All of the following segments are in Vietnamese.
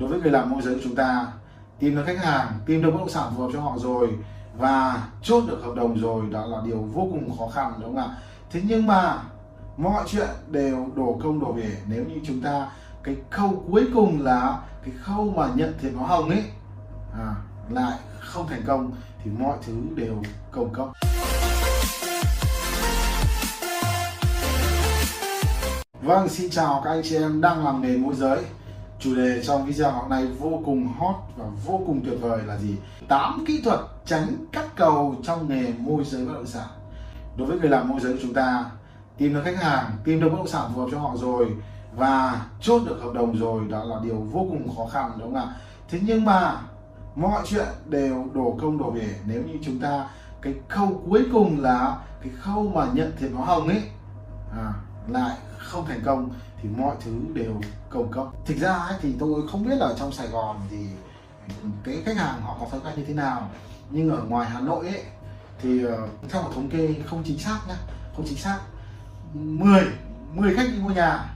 đối với người làm môi giới của chúng ta tìm được khách hàng tìm được bất động sản phù hợp cho họ rồi và chốt được hợp đồng rồi đó là điều vô cùng khó khăn đúng không ạ? Thế nhưng mà mọi chuyện đều đổ công đổ về. Nếu như chúng ta cái khâu cuối cùng là cái khâu mà nhận tiền hoa hồng ấy à, lại không thành công thì mọi thứ đều công cốc Vâng, xin chào các anh chị em đang làm nghề môi giới. Chủ đề trong video hôm nay vô cùng hot và vô cùng tuyệt vời là gì? 8 kỹ thuật tránh cắt cầu trong nghề môi giới bất động sản Đối với người làm môi giới của chúng ta Tìm được khách hàng, tìm được bất động sản phù hợp cho họ rồi Và chốt được hợp đồng rồi Đó là điều vô cùng khó khăn đúng không ạ? Thế nhưng mà mọi chuyện đều đổ công đổ về Nếu như chúng ta cái khâu cuối cùng là cái khâu mà nhận tiền hoa hồng ấy à, lại không thành công thì mọi thứ đều công cấp thực ra ấy, thì tôi không biết là trong Sài Gòn thì cái khách hàng họ có thói quen như thế nào. Nhưng ở ngoài Hà Nội ấy thì ờ, theo một thống kê không chính xác nhá không chính xác 10 10 khách đi mua nhà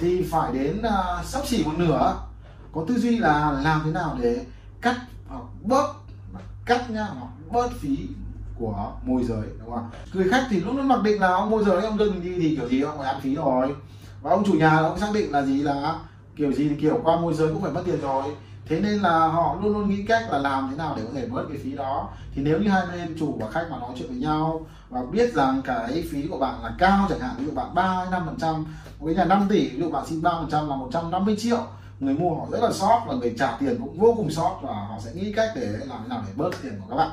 thì phải đến uh, sắp xỉ một nửa. Có tư duy là làm thế nào để cắt hoặc bớt cắt nhá hoặc bớt phí của môi giới đúng không người khách thì lúc nó mặc định là ông môi giới ông đưa mình đi thì kiểu gì ông phải ăn phí rồi và ông chủ nhà ông xác định là gì? Là kiểu gì thì kiểu qua môi giới cũng phải mất tiền rồi. Thế nên là họ luôn luôn nghĩ cách là làm thế nào để có thể bớt cái phí đó. Thì nếu như hai bên chủ và khách mà nói chuyện với nhau và biết rằng cái phí của bạn là cao chẳng hạn, ví dụ bạn ba năm phần trăm, với nhà 5 tỷ, ví dụ bạn xin ba phần trăm là 150 triệu, người mua họ rất là sót và người trả tiền cũng vô cùng sót và họ sẽ nghĩ cách để làm thế nào để bớt tiền của các bạn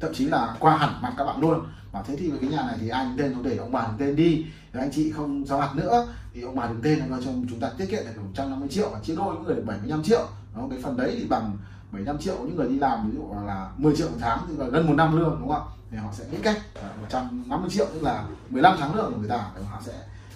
thậm chí là qua hẳn mặt các bạn luôn. Và thế thì cái nhà này thì anh tên để ông bà đứng tên đi. Rồi anh chị không giao mặt nữa. Thì ông bà đứng tên cho chúng ta tiết kiệm được 150 triệu và chia đôi những người được 75 triệu. Đó, cái phần đấy thì bằng 75 triệu những người đi làm ví dụ là 10 triệu một tháng thì là gần một năm lương đúng không ạ? Thì họ sẽ nghĩ cách 150 triệu tức là 15 tháng lương của người ta thì họ sẽ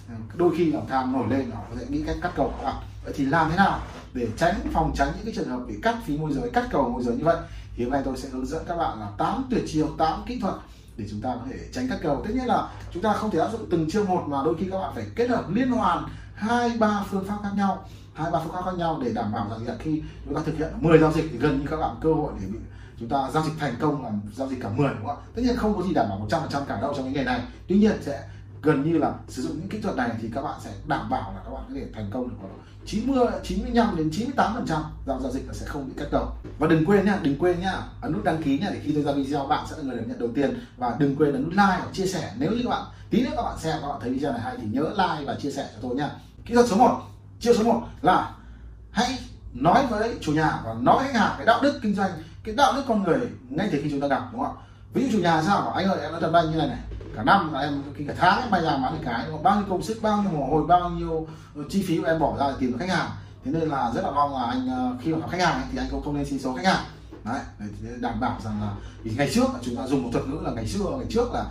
ờ, đôi khi lòng tham nổi lên họ sẽ nghĩ cách cắt cầu các bạn vậy thì làm thế nào để tránh phòng tránh những cái trường hợp bị cắt phí môi giới cắt cầu môi giới như vậy? Thì hôm nay tôi sẽ hướng dẫn các bạn là 8 tuyệt chiêu 8 kỹ thuật để chúng ta có thể tránh các cầu. Tất nhiên là chúng ta không thể áp dụng từng chiêu một mà đôi khi các bạn phải kết hợp liên hoàn hai, ba phương pháp khác nhau, hai, ba phương pháp khác nhau để đảm bảo rằng là khi chúng ta thực hiện 10 giao dịch thì gần như các bạn cơ hội để bị chúng ta giao dịch thành công là giao dịch cả 10 đúng không ạ? Tất nhiên không có gì đảm bảo 100% cả đâu trong những ngày này. Tuy nhiên sẽ gần như là sử dụng những kỹ thuật này thì các bạn sẽ đảm bảo là các bạn có thể thành công được khoảng 90 95 đến 98 phần trăm. Giao giao dịch là sẽ không bị cắt cầu và đừng quên nhá, đừng quên nhá ấn nút đăng ký nhá để khi tôi ra video, bạn sẽ là người được nhận đầu tiên. Và đừng quên ấn nút like và chia sẻ. Nếu như các bạn, tí nữa các bạn xem, các bạn thấy video này hay thì nhớ like và chia sẻ cho tôi nhá. Kỹ thuật số 1 chiêu số 1 là hãy nói với chủ nhà và nói với khách hàng cái đạo đức kinh doanh, cái đạo đức con người ngay từ khi chúng ta gặp, đúng không ạ? Ví dụ chủ nhà sao? Bảo anh ơi, em nói thật anh như này này cả năm là em khi cả tháng em bay ra bán được cái. Bao nhiêu công sức, bao nhiêu mồ hôi, bao nhiêu ờ, chi phí của em bỏ ra để tìm được khách hàng. Thế nên là rất là mong là anh ờ, khi mà gặp khách hàng thì anh cũng không nên xin số khách hàng. Đấy, để đảm bảo rằng là vì ngày trước chúng ta dùng một thuật ngữ là ngày xưa, ngày trước là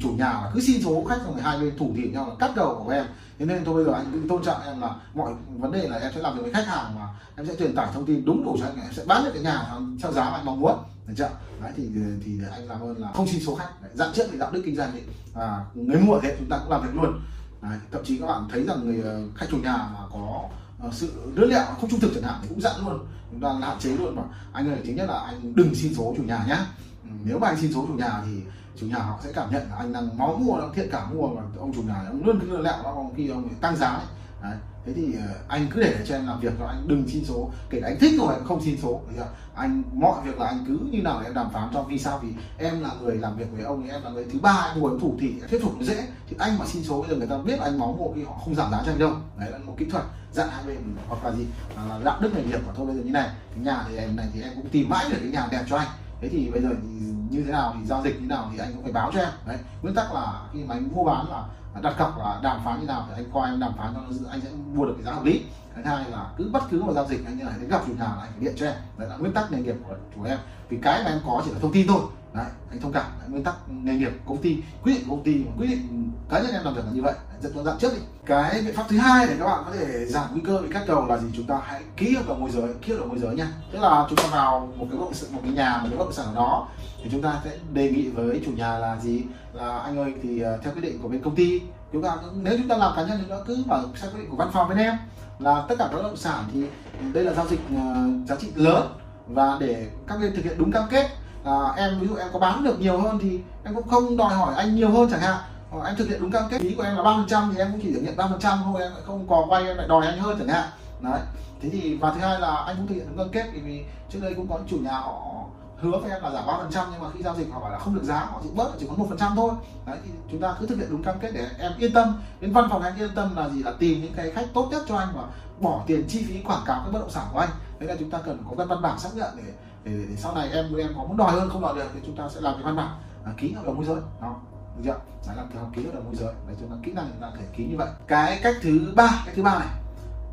chủ nhà là cứ xin số khách rồi hai bên thủ thị nhau là cắt đầu của em. Thế nên thôi bây giờ anh cứ tôn trọng em là mọi vấn đề là em sẽ làm việc với khách hàng mà em sẽ truyền tải thông tin đúng đủ cho anh em sẽ bán được cái nhà theo giá mà anh mong muốn. Được chưa? Đấy thì thì anh làm ơn là không xin số khách. Đấy, dặn trước thì đạo đức kinh doanh thì à, người mua thế chúng ta cũng làm việc luôn. Đấy, thậm chí các bạn thấy rằng người ờ, khách chủ nhà mà có ờ, sự đứa lẹo không trung thực chẳng hạn thì cũng dặn luôn. Chúng ta hạn chế luôn mà. Anh ơi thứ nhất là anh đừng xin số chủ nhà nhá. Ừ, nếu mà anh xin số chủ nhà thì chủ nhà họ sẽ cảm nhận là anh đang máu mua, đang thiện cảm mua mà ông chủ nhà ông luôn cứ lẹo nó khi ông tăng giá ấy. Đấy. thế thì ờ, anh cứ để cho em làm việc cho anh, đừng xin số. Kể cả anh thích rồi anh không xin số Đấy anh, mọi việc là anh cứ như nào em đàm phán cho, vì sao? Vì em là người làm việc với ông em là người thứ ba anh thủ thì thuyết phục dễ. Thì anh mà xin số bây giờ người ta biết là anh máu một khi họ không giảm giá cho anh đâu. Đấy là một kỹ thuật dặn hai bên hoặc là gì, là đạo đức nghề nghiệp mà thôi, bây giờ như này, cái nhà thì em này thì em cũng tìm mãi được cái nhà đẹp cho anh thế thì bây giờ thì như thế nào thì giao dịch như nào thì anh cũng phải báo cho em. Đấy, nguyên tắc là khi mà anh mua bán là đặt cọc là đàm phán như nào thì anh coi anh đàm phán cho anh sẽ mua được cái giá hợp lý. Thứ hai là cứ bất cứ một giao dịch anh như này đến gặp chủ nhà là anh phải điện cho em. Đấy là nguyên tắc nghề nghiệp của chủ em. Vì cái mà em có chỉ là thông tin thôi đấy anh thông cảm. Đấy, nguyên tắc nghề nghiệp công ty quyết định của công ty quyết định cá nhân em làm việc là như vậy. Rất đơn giản. Trước đi cái biện pháp thứ hai để các bạn có thể giảm nguy cơ bị cắt cầu là gì? Chúng ta hãy ký hợp đồng môi giới ký hợp đồng môi giới nha. Tức là chúng ta vào một cái một cái nhà một cái bất động sản nào đó thì chúng ta sẽ đề nghị với chủ nhà là gì? Là anh ơi thì ờ, theo quyết định của bên công ty chúng ta nếu chúng ta làm cá nhân thì nó cứ bảo theo quyết định của văn phòng bên em. Là tất cả các bất động sản thì đây là giao dịch uh, giá trị lớn và để các bên thực hiện đúng cam kết à, em ví dụ em có bán được nhiều hơn thì em cũng không đòi hỏi anh nhiều hơn chẳng hạn. Hoặc anh thực hiện đúng cam kết phí của em là ba phần trăm thì em cũng chỉ được nhận ba phần trăm thôi em lại không có quay em lại đòi anh hơn chẳng hạn. Đấy. Thế thì và thứ hai là anh cũng thực hiện đúng cam kết vì, vì trước đây cũng có chủ nhà họ hứa với em là giảm ba phần trăm nhưng mà khi giao dịch họ bảo là không được giá họ chỉ bớt chỉ có một phần trăm thôi. Đấy thì chúng ta cứ thực hiện đúng cam kết để em yên tâm. Đến văn phòng anh yên tâm là gì? Là tìm những cái khách tốt nhất cho anh và bỏ tiền chi phí quảng cáo cái bất động sản của anh. Đấy là chúng ta cần có văn bản xác nhận để để, để, để sau này em em có muốn đòi hơn không đòi được thì chúng ta sẽ làm cái văn bản à, ký hợp đồng môi giới. Đó được chưa? Đấy theo ký hợp đồng môi giới. Đấy chúng ta kỹ năng chúng ta thể ký như vậy. Cái cách thứ ba cái thứ ba này.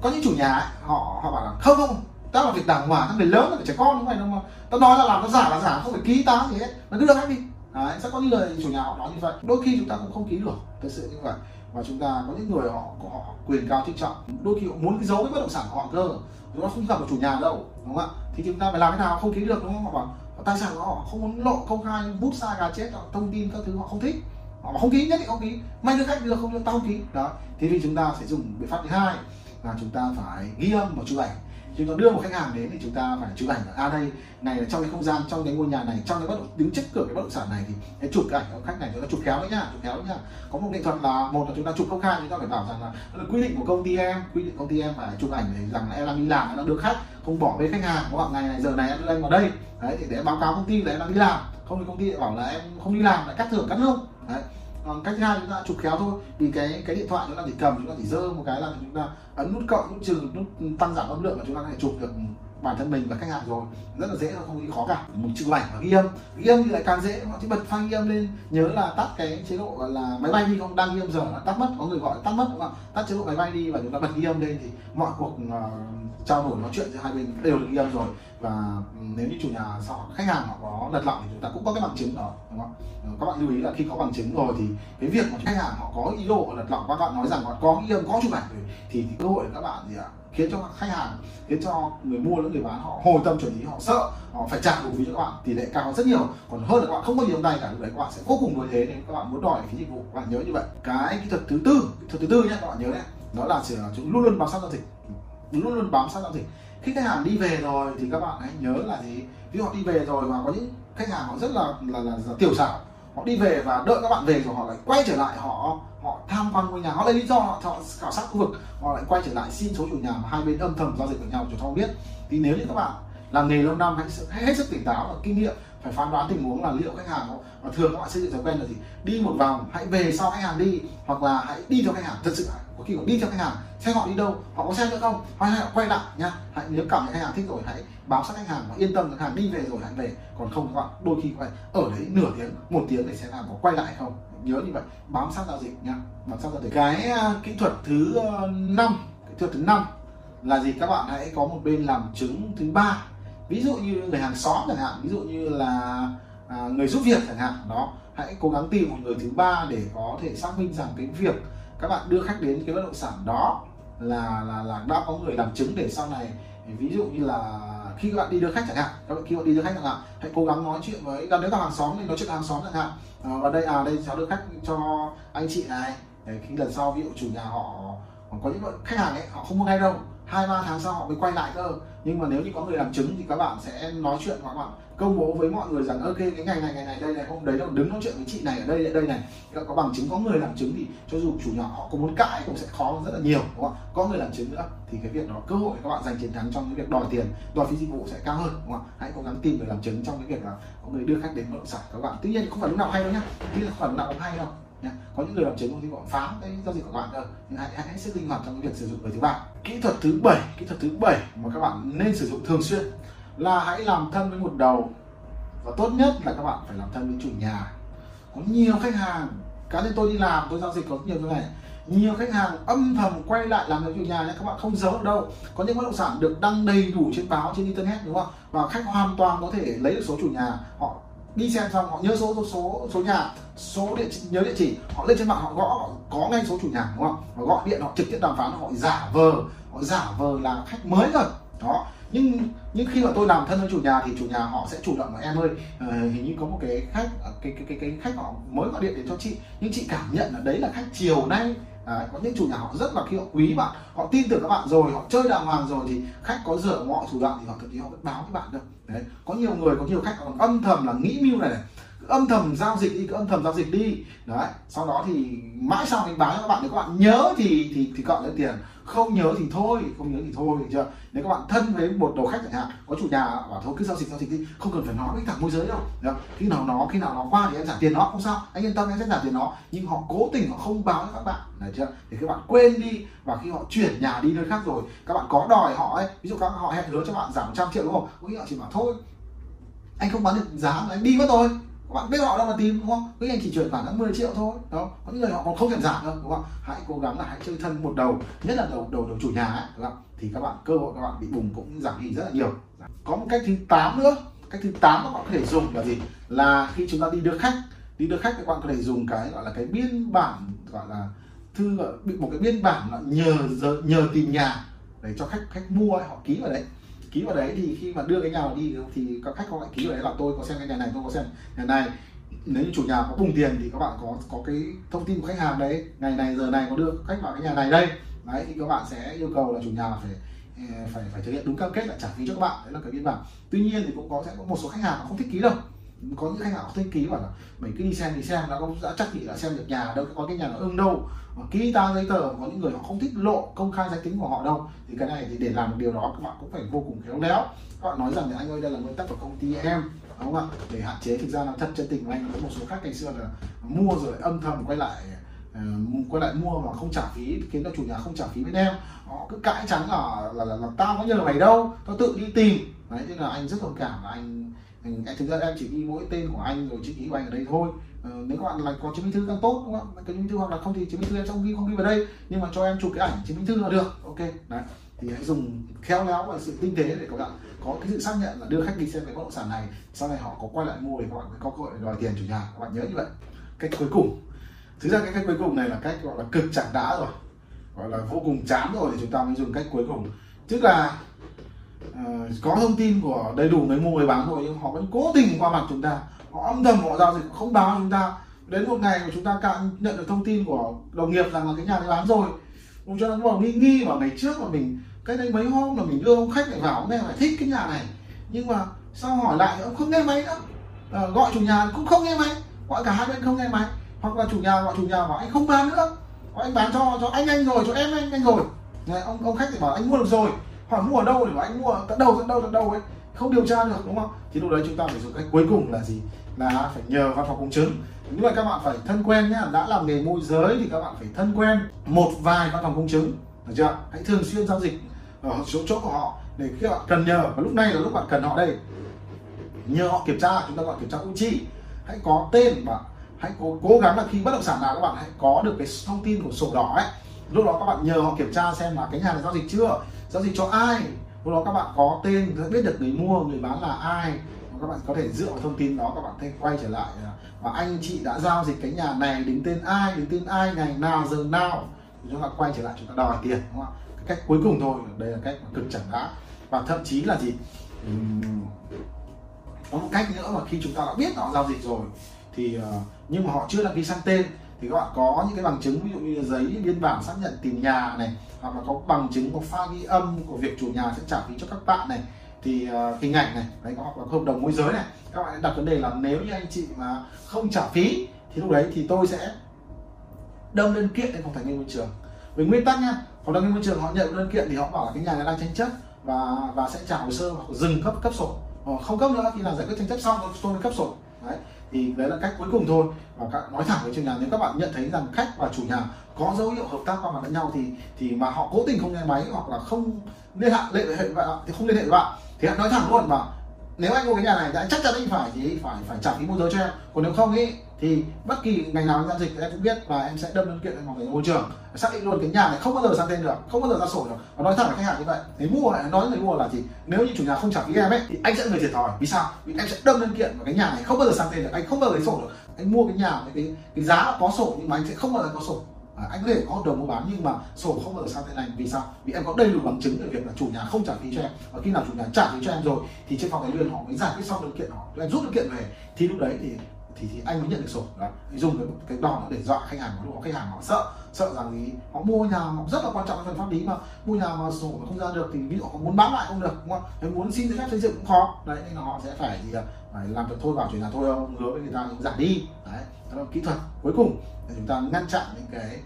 Có những chủ nhà ấy, họ họ bảo là không không tao làm việc đàng hoàng tao người lớn tao phải trẻ con không phải đâu mà tao nói là làm nó giả là giả không phải ký tao gì hết. Nó cứ được hết đi. Đấy sẽ có những người chủ nhà họ nói như vậy. Đôi khi chúng ta cũng không ký được. Thật sự như vậy và chúng ta có những người họ có họ quyền cao chức trọng. Đôi khi họ muốn giấu cái bất động sản của họ cơ chúng ta không gặp được chủ nhà đâu, đúng không ạ? Thì chúng ta phải làm thế nào không ký được, đúng không? Họ bảo tài sản của họ không muốn lộ, công khai, bút xa gà chết thông tin các thứ họ không thích. Họ không ký, nhất định không ký. May được khách, được không được tao không ký. Đó thì chúng ta sẽ dùng biện pháp thứ hai là chúng ta phải ghi âm và chụp ảnh chúng ta đưa một khách hàng đến thì chúng ta phải chụp ảnh ở à đây này là trong cái không gian trong cái ngôi nhà này trong cái bất động đứng trước cửa cái bất động sản này thì cái chụp cái ảnh của khách này chúng ta chụp khéo đấy nhá chụp khéo đấy nhá. Có một nghệ thuật là một là chúng ta chụp công khai chúng ta phải bảo rằng là, là quy định của công ty em quy định công ty em phải chụp ảnh để rằng là em đang đi làm em đang được khách không bỏ bê khách hàng có ngày này giờ này em đang vào đây. Đấy thì để báo cáo công ty là em đang đi làm không thì công ty lại bảo là em không đi làm lại cắt thưởng cắt lương. Đấy còn cách hai chúng ta chụp khéo thôi. Vì cái cái điện thoại chúng ta chỉ cầm chúng ta chỉ dơ một cái là chúng ta ấn nút cộng nút trừ nút tăng giảm âm lượng và chúng ta có thể chụp được bản thân mình và khách hàng rồi. Rất là dễ thôi không có gì khó cả. Một chụp ảnh và ghi âm. Ghi âm thì lại càng dễ. Họ chỉ bật phanh ghi âm lên. Nhớ là tắt cái chế độ là máy bay đi không đang ghi âm giờ là tắt mất. Có người gọi tắt mất đúng không tắt chế độ máy bay đi và chúng ta bật ghi âm lên thì mọi cuộc uh, trao đổi nói chuyện giữa hai bên đều được ghi âm rồi. Và nếu như chủ nhà sau khách hàng họ có lật lọng thì chúng ta cũng có cái bằng chứng đó đúng không? Ờ, các bạn lưu ý là khi có bằng chứng rồi thì cái việc mà khách hàng họ có ý đồ lật lọng các bạn nói rằng họ có ghi âm có chụp ảnh thì, thì cơ hội các bạn gì ạ? Khiến cho khách hàng khiến cho người mua lẫn người bán họ hồi tâm chuẩn ý họ sợ họ phải trả đủ phí cho các bạn tỷ lệ cao hơn rất nhiều. Còn hơn là các bạn không có gì trong tay cả lúc đấy các bạn sẽ vô cùng đối thế nên các bạn muốn đòi phí dịch vụ các bạn nhớ như vậy. Cái kỹ thuật thứ tư kỹ thuật thứ tư nhé các bạn nhớ đấy đó là chúng luôn luôn bám sát giao dịch luôn luôn bám sát giao dịch. Khi khách hàng đi về rồi thì các bạn hãy nhớ là gì? Ví dụ họ đi về rồi và có những khách hàng họ rất là là, là, là tiểu xảo họ đi về và đợi các bạn về rồi họ lại quay trở lại họ họ tham quan ngôi nhà họ lấy lý do họ, họ khảo sát khu vực họ lại quay trở lại xin số chủ nhà mà hai bên âm thầm giao dịch với nhau cho họ biết. Thì nếu như các bạn làm nghề lâu năm hãy hết sức tỉnh táo và kinh nghiệm phải phán đoán tình huống là liệu khách hàng và thường các bạn xây dựng thói quen là gì? Đi một vòng hãy về sau khách hàng đi hoặc là hãy đi theo khách hàng. Thật sự có khi còn đi theo khách hàng xem họ đi đâu họ có xem nữa không? Hoặc hãy quay lại nhá hãy nếu cảm thấy khách hàng thích rồi hãy báo sát khách hàng và yên tâm khách hàng đi về rồi hãy về. Còn không các bạn đôi khi phải ở đấy nửa tiếng một tiếng để xem là có quay lại không. Nhớ như vậy bám sát giao dịch nhá bám sát giao dịch. Cái uh, kỹ thuật thứ uh, năm kỹ thuật thứ năm là gì? Các bạn hãy có một bên làm chứng thứ ba ví dụ như người hàng xóm chẳng hạn ví dụ như là à, người giúp việc chẳng hạn đó. Hãy cố gắng tìm một người thứ ba để có thể xác minh rằng cái việc các bạn đưa khách đến cái bất động sản đó là là là đã có người làm chứng để sau này ví dụ như là khi các bạn đi đưa khách chẳng hạn các bạn khi bạn đi đưa khách chẳng hạn hãy cố gắng nói chuyện với gần nếu các hàng xóm thì nói chuyện hàng xóm chẳng hạn. Ờ, à, và đây à đây cháu đưa khách cho anh chị này. Để khi lần sau ví dụ chủ nhà họ, có những khách hàng ấy họ không muốn ngay đâu hai, ba tháng sau họ mới quay lại cơ. Nhưng mà nếu như có người làm chứng thì các bạn sẽ nói chuyện và các bạn công bố với mọi người rằng, ok, cái ngày này ngày này, đây này, hôm đấy là đứng nói chuyện với chị này ở đây đây này. Các có bằng chứng, có người làm chứng thì cho dù chủ nhỏ họ có muốn cãi cũng sẽ khó rất là nhiều, đúng không có người làm chứng nữa thì cái việc đó cơ hội các bạn giành chiến thắng trong cái việc đòi tiền, đòi phí dịch vụ sẽ cao hơn, đúng không hãy cố gắng tìm người làm chứng trong cái việc là có người đưa khách đến bất động sản các bạn, tuy nhiên không phải lúc nào hay đâu nhá. Tuy nhiên không phải lúc nào cũng hay đâu nhá. có những người làm chứng thì họ phá cái giao dịch của bạn thôi nhưng hãy hãy sức linh hoạt trong việc sử dụng người thứ ba. Kỹ thuật thứ bảy, kỹ thuật thứ bảy mà các bạn nên sử dụng thường xuyên là hãy làm thân với một đầu và tốt nhất là các bạn phải làm thân với chủ nhà. Có nhiều khách hàng, cá nhân tôi đi làm, tôi giao dịch có nhiều như này. Nhiều khách hàng âm thầm quay lại làm với chủ nhà nhé các bạn không giấu được đâu. Có những bất động sản được đăng đầy đủ trên báo, trên internet, đúng không? Và khách hoàn toàn có thể lấy được số chủ nhà họ đi xem xong họ nhớ số số số, số nhà số địa chỉ, nhớ địa chỉ họ lên trên mạng họ gõ họ có ngay số chủ nhà đúng không? Họ gọi điện họ trực tiếp đàm phán họ giả vờ họ giả vờ là khách mới rồi. Đó. Nhưng nhưng khi mà tôi làm thân với chủ nhà thì chủ nhà họ sẽ chủ động là em ơi uh, hình như có một cái khách ờ, cái cái cái cái khách họ mới gọi điện đến cho chị nhưng chị cảm nhận là đấy là khách chiều nay. Đấy, có những chủ nhà họ rất là khi họ quý bạn họ tin tưởng các bạn rồi họ chơi đàng hoàng rồi thì khách có dở mọi thủ đoạn thì họ thậm chí họ vẫn báo với bạn đâu đấy có nhiều người có nhiều khách còn âm thầm là nghĩ mưu này này âm thầm giao dịch đi, cứ âm thầm giao dịch đi. Đấy, sau đó thì mãi sau mình báo cho các bạn, nếu các bạn nhớ thì thì thì cộng lên tiền. Không nhớ thì thôi, không nhớ thì thôi, được chưa? Nếu các bạn thân với một đầu khách chẳng hạn, có chủ nhà bảo thôi, cứ giao dịch giao dịch đi. Không cần phải nói với thằng môi giới đâu, được. khi nào nó, khi nào nó qua thì em trả tiền nó, không sao. Anh yên tâm, em sẽ trả tiền nó. Nhưng họ cố tình họ không báo cho các bạn, được chưa? Thì các bạn quên đi, và khi họ chuyển nhà đi nơi khác rồi, các bạn có đòi họ ấy, ví dụ các họ hẹn hứa cho bạn giảm trăm triệu đúng không? Có khi họ chỉ bảo thôi, anh không bán được giá anh đi mất thôi các bạn biết họ đâu mà tìm đúng không? Cái anh chỉ chuyển khoản 10 triệu thôi đó. Có những người họ còn không thèm giảm đâu đúng không hãy cố gắng là hãy chơi thân một đầu nhất là đầu đầu đầu chủ nhà ấy, đúng không thì các bạn cơ hội các bạn bị bùng cũng giảm đi rất là nhiều. Dạ. Có một cách thứ 8 nữa. Cách thứ 8 các bạn có thể dùng là gì? Là khi chúng ta đi đưa khách. Đi đưa khách các bạn có thể dùng cái gọi là cái biên bản gọi là thư bị một cái biên bản là nhờ nhờ tìm nhà để cho khách khách mua ấy, họ ký vào đấy ký vào đấy thì khi mà đưa cái nhà vào đi thì các khách có lại ký vào đấy là tôi có xem cái nhà này, tôi có xem nhà này. Nếu như chủ nhà có bùng tiền thì các bạn có có cái thông tin của khách hàng đấy. Ngày này, giờ này có đưa khách vào cái nhà này đây. Đấy, thì các bạn sẽ yêu cầu là chủ nhà phải ờ, phải phải thực hiện đúng cam kết là trả phí cho các bạn. Đấy là cái biên bản. Tuy nhiên thì cũng có, sẽ có một số khách hàng không thích ký đâu có những khách hàng không thích ký bảo là mình cứ đi xem thì xem nó cũng đã chắc thì là xem được nhà đâu có cái nhà nó ưng đâu. Mà ký ta giấy tờ có những người họ không thích lộ công khai danh tính của họ đâu thì cái này thì để làm được điều đó các bạn cũng phải vô cùng khéo léo. Các bạn nói rằng thì anh ơi đây là nguyên tắc của công ty em đúng không ạ? Để hạn chế thực ra là thật chân tình của anh có một số khách ngày xưa là mua rồi âm thầm quay lại uh, quay lại mua mà không trả phí khiến cho chủ nhà không trả phí bên em. Họ cứ cãi trắng là là, là, là tao có nhờ mày đâu tao tự đi tìm. Đấy thế là anh rất thông cảm là anh Ừ, thực ra em chỉ ghi mỗi tên của anh rồi chữ ký của anh ở đây thôi. Ờ, nếu các bạn là có chứng minh thư càng tốt đúng không? Ạ cái chứng minh thư hoặc là không thì chứng minh thư em không ghi không ghi vào đây. Nhưng mà cho em chụp cái ảnh chứng minh thư là được. Ok đấy. Thì hãy dùng khéo léo và sự tinh tế để các bạn có cái sự xác nhận là đưa khách đi xem cái bất động sản này. Sau này họ có quay lại mua thì các bạn có cơ hội đòi tiền chủ nhà. Các bạn nhớ như vậy. Cách cuối cùng. Thực ra cái cách cuối cùng này là cách gọi là cực chẳng đã rồi. Gọi là vô cùng chán rồi thì chúng ta mới dùng cách cuối cùng. Tức là uh, có thông tin của đầy đủ người mua người bán rồi nhưng họ vẫn cố tình qua mặt chúng ta. Họ âm thầm họ giao dịch không báo chúng ta. Đến một ngày mà chúng ta cạn nhận được thông tin của đồng nghiệp rằng là cái nhà này bán rồi. Chúng nó bắt nghi nghi vào ngày trước mà mình cái đấy mấy hôm là mình đưa ông khách lại vào này lại thích cái nhà này. Nhưng mà sau hỏi lại ông không nghe máy nữa. À, gọi chủ nhà cũng không nghe máy. Gọi cả hai bên không nghe máy. Hoặc là chủ nhà gọi chủ nhà bảo anh không bán nữa. Anh bán cho cho anh anh rồi cho em anh anh rồi. Đấy, ông ông khách thì bảo anh mua được rồi hỏi mua ở đâu thì anh mua tận đâu tận đâu tận đâu ấy. Không điều tra được đúng không? Thì lúc đấy chúng ta phải dùng cách cuối cùng là gì? Là phải nhờ văn phòng công chứng. Nhưng mà các bạn phải thân quen nhá đã làm nghề môi giới thì các bạn phải thân quen một vài văn phòng công chứng. Được chưa hãy thường xuyên giao dịch ở chỗ chỗ của họ để khi bạn cần nhờ. Và lúc này là lúc bạn cần họ đây. Nhờ họ kiểm tra chúng ta gọi kiểm tra uchi hãy có tên và hãy cố, cố gắng là khi bất động sản nào các bạn hãy có được cái thông tin của sổ đỏ ấy lúc đó các bạn nhờ họ kiểm tra xem là cái nhà này giao dịch chưa giao dịch cho ai? Lúc đó các bạn có tên biết được người mua, người bán là ai? Các bạn có thể dựa vào thông tin đó các bạn thể quay trở lại. À, và anh chị đã giao dịch cái nhà này đứng tên ai đứng tên ai, ngày nào, giờ nào? Chúng ta quay trở lại chúng ta đòi tiền, đúng không ạ? Cái cách cuối cùng thôi, đây là cách cực chẳng đã và thậm chí là gì? Có một cách nữa mà khi chúng ta đã biết họ giao dịch rồi, thì ờ, nhưng mà họ chưa đăng ký sang tên thì các bạn có những cái bằng chứng ví dụ như giấy biên bản xác nhận tìm nhà này hoặc là có bằng chứng có pha ghi âm của việc chủ nhà sẽ trả phí cho các bạn này thì uh, hình ảnh này đấy hoặc là hợp đồng môi giới này các bạn đặt vấn đề là nếu như anh chị mà không trả phí thì lúc đấy thì tôi sẽ đâm lên kiện lên phòng tài nguyên môi trường. Với nguyên tắc nha phòng tài nguyên môi trường họ nhận đơn kiện thì họ bảo là cái nhà này đang tranh chấp và và sẽ trả hồ sơ hoặc dừng cấp cấp sổ. Không cấp nữa khi nào giải quyết tranh chấp xong tôi mới cấp sổ đấy, thì đấy là cách cuối cùng thôi. Và các, nói thẳng với chủ nhà nếu các bạn nhận thấy rằng khách và chủ nhà có dấu hiệu hợp tác qua mặt lẫn nhau thì thì mà họ cố tình không nghe máy hoặc là không liên hệ lệ hệ bạn, thì không liên hệ với bạn, thì hãy nói thẳng luôn mà, nếu anh mua cái nhà này, thì anh chắc chắn anh phải thì phải phải trả phí môi giới cho em. Còn nếu không ý thì bất kỳ ngành nào giao dịch thì em cũng biết và em sẽ đâm đơn kiện lên phòng môi trường. Xác định luôn cái nhà này không bao giờ sang tên được không bao giờ ra sổ được. Và nói thẳng với khách hàng như vậy nếu mua nói với người mua là gì? Nếu như chủ nhà không trả phí em ấy thì anh sẽ người thiệt thòi. Vì sao? Vì em sẽ đâm đơn kiện vào cái nhà này không bao giờ sang tên được anh không bao giờ lấy sổ được. Anh mua cái nhà với cái cái giá có sổ nhưng mà anh sẽ không bao giờ có sổ. À, anh có thể có hợp đồng mua bán nhưng mà sổ không bao giờ sang tên anh. Vì sao? Vì em có đầy đủ bằng chứng về việc là chủ nhà không trả phí cho em. Và khi nào chủ nhà trả phí cho em rồi thì trên phòng tài nguyên họ mới giải quyết xong đơn kiện họ. Em rút đơn kiện về. Thì lúc đấy thì thì, thì anh mới nhận được sổ đó. Dùng cái, cái đòn để dọa khách hàng lúc khách hàng họ sợ sợ rằng ý họ mua nhà họ rất là quan trọng phần pháp lý mà mua nhà mà sổ mà không ra được thì ví dụ họ muốn bán lại không được đúng không? Nếu muốn xin giấy phép xây dựng cũng khó. Đấy nên là họ sẽ phải gì phải làm việc thôi bảo chuyển nhà thôi không hứa với người ta giảm đi. Đấy đó là kỹ thuật. Cuối cùng để chúng ta ngăn chặn những cái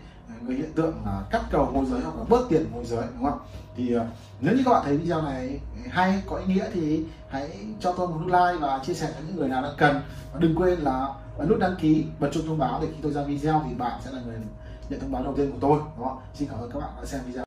cái hiện tượng là cắt cầu môi giới hoặc là bớt tiền môi giới đúng không? Thì uh, nếu như các bạn thấy video này hay có ý nghĩa thì hãy cho tôi một nút like và chia sẻ với những người nào đang cần. Và đừng quên là ấn nút đăng ký bật chuông thông báo để khi tôi ra video thì bạn sẽ là người nhận thông báo đầu tiên của tôi đúng không? xin cảm ơn các bạn đã xem video.